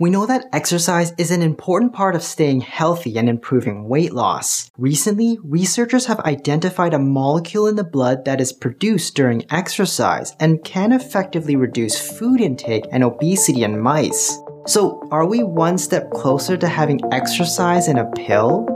We know that exercise is an important part of staying healthy and improving weight loss. Recently, researchers have identified a molecule in the blood that is produced during exercise and can effectively reduce food intake and obesity in mice. So, are we one step closer to having exercise in a pill?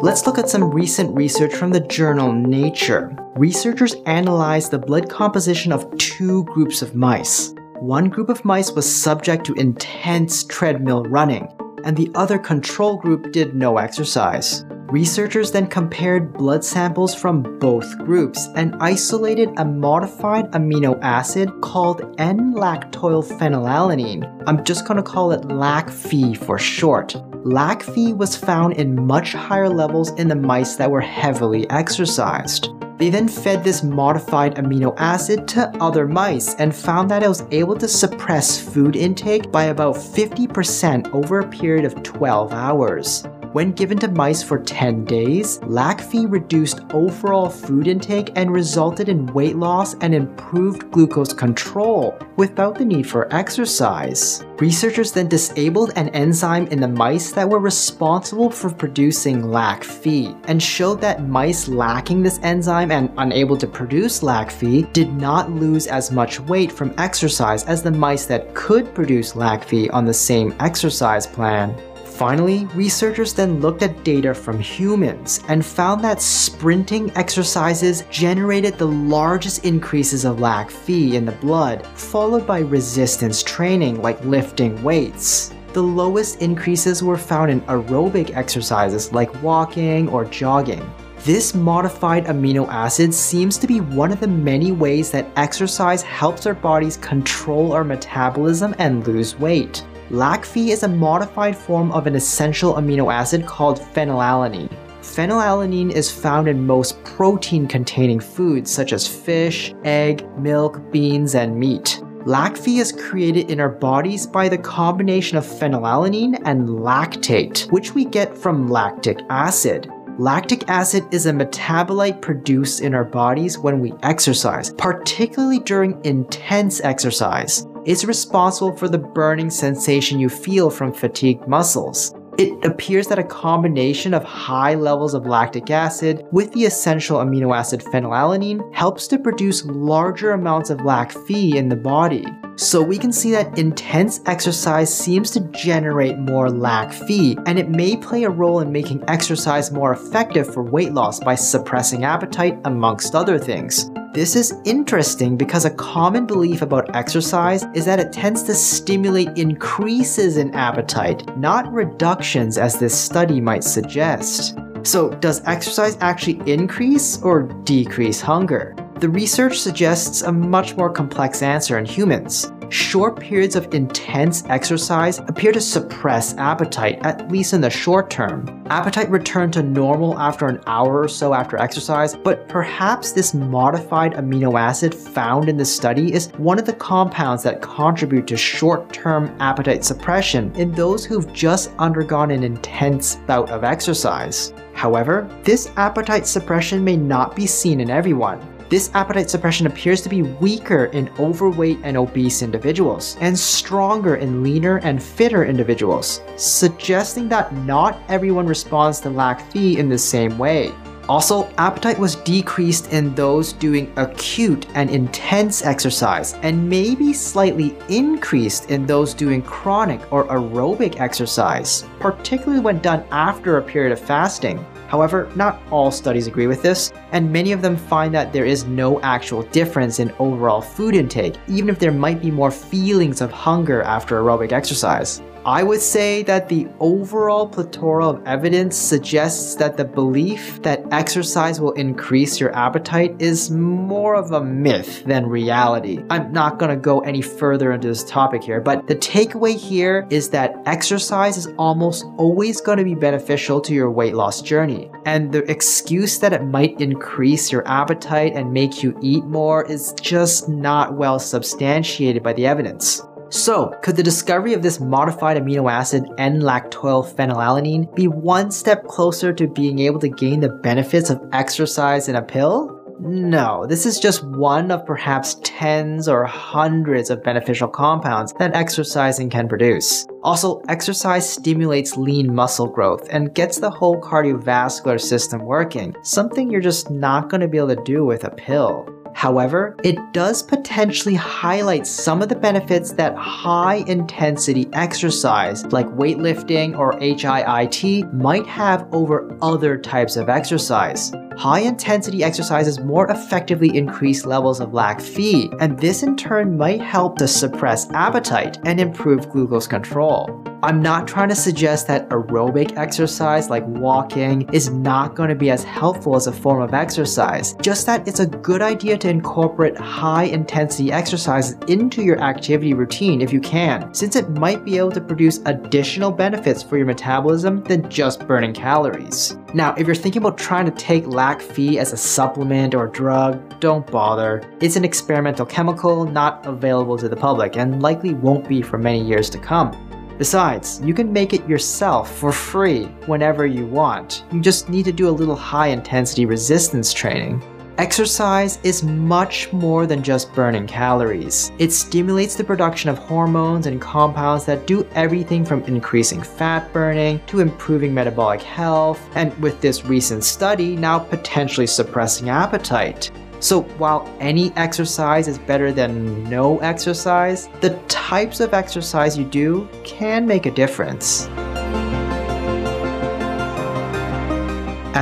Let's look at some recent research from the journal Nature. Researchers analyzed the blood composition of two groups of mice. One group of mice was subject to intense treadmill running, and the other control group did no exercise. Researchers then compared blood samples from both groups and isolated a modified amino acid called N-lactoylphenylalanine. I'm just to call it LAC-Phe for short. LAC-Phe was found in much higher levels in the mice that were heavily exercised. They then fed this modified amino acid to other mice and found that it was able to suppress food intake by about 50% over a period of 12 hours. When given to mice for 10 days, LAC-Phe reduced overall food intake and resulted in weight loss and improved glucose control without the need for exercise. Researchers then disabled an enzyme in the mice that were responsible for producing LAC-Phe and showed that mice lacking this enzyme and unable to produce LAC-Phe did not lose as much weight from exercise as the mice that could produce LAC-Phe on the same exercise plan. Finally, researchers then looked at data from humans and found that sprinting exercises generated the largest increases of LAC-Phe in the blood, followed by resistance training like lifting weights. The lowest increases were found in aerobic exercises like walking or jogging. This modified amino acid seems to be one of the many ways that exercise helps our bodies control our metabolism and lose weight. LAC-Phe is a modified form of an essential amino acid called phenylalanine. Phenylalanine is found in most protein containing foods such as fish, egg, milk, beans, and meat. LAC-Phe is created in our bodies by the combination of phenylalanine and lactate, which we get from lactic acid. Lactic acid is a metabolite produced in our bodies when we exercise, particularly during intense exercise. It's responsible for the burning sensation you feel from fatigued muscles. It appears that a combination of high levels of lactic acid with the essential amino acid phenylalanine helps to produce larger amounts of LAC-Phe in the body. So we can see that intense exercise seems to generate more LAC-Phe, and it may play a role in making exercise more effective for weight loss by suppressing appetite, amongst other things. This is interesting because a common belief about exercise is that it tends to stimulate increases in appetite, not reductions as this study might suggest. So, does exercise actually increase or decrease hunger? The research suggests a much more complex answer in humans. Short periods of intense exercise appear to suppress appetite, at least in the short term. Appetite returned to normal after an hour or so after exercise, but perhaps this modified amino acid found in the study is one of the compounds that contribute to short term appetite suppression in those who've just undergone an intense bout of exercise. However, this appetite suppression may not be seen in everyone. This appetite suppression appears to be weaker in overweight and obese individuals, and stronger in leaner and fitter individuals, suggesting that not everyone responds to LAC-Phe in the same way. Also, appetite was decreased in those doing acute and intense exercise, and maybe slightly increased in those doing chronic or aerobic exercise, particularly when done after a period of fasting. However, not all studies agree with this, and many of them find that there is no actual difference in overall food intake, even if there might be more feelings of hunger after aerobic exercise. I would say that the overall plethora of evidence suggests that the belief that exercise will increase your appetite is more of a myth than reality. I'm not gonna go any further into this topic here, but the takeaway here is that exercise is almost always gonna be beneficial to your weight loss journey. And the excuse that it might increase your appetite and make you eat more is just not well substantiated by the evidence. So, could the discovery of this modified amino acid N-lactoylphenylalanine be one step closer to being able to gain the benefits of exercise in a pill? No, this is just one of perhaps tens or hundreds of beneficial compounds that exercising can produce. Also, exercise stimulates lean muscle growth and gets the whole cardiovascular system working, something you're just not going to be able to do with a pill. However, it does potentially highlight some of the benefits that high intensity exercise, like weightlifting or HIIT, might have over other types of exercise. High intensity exercises more effectively increase levels of LAC-Phe, and this in turn might help to suppress appetite and improve glucose control. I'm not trying to suggest that aerobic exercise like walking is not going to be as helpful as a form of exercise, just that it's a good idea to incorporate high intensity exercises into your activity routine if you can, since it might be able to produce additional benefits for your metabolism than just burning calories. Now, if you're thinking about trying to take LAC-Phe as a supplement or drug, don't bother. It's an experimental chemical not available to the public and likely won't be for many years to come. Besides, you can make it yourself for free whenever you want. You just need to do a little high intensity resistance training. Exercise is much more than just burning calories. It stimulates the production of hormones and compounds that do everything from increasing fat burning to improving metabolic health, and with this recent study, now potentially suppressing appetite. So while any exercise is better than no exercise, the types of exercise you do can make a difference.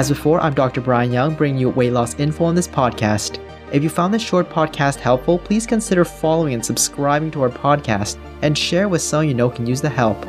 As before, I'm Dr. Brian Young, bringing you weight loss info on this podcast. If you found this short podcast helpful, please consider following and subscribing to our podcast and share with someone you know can use the help.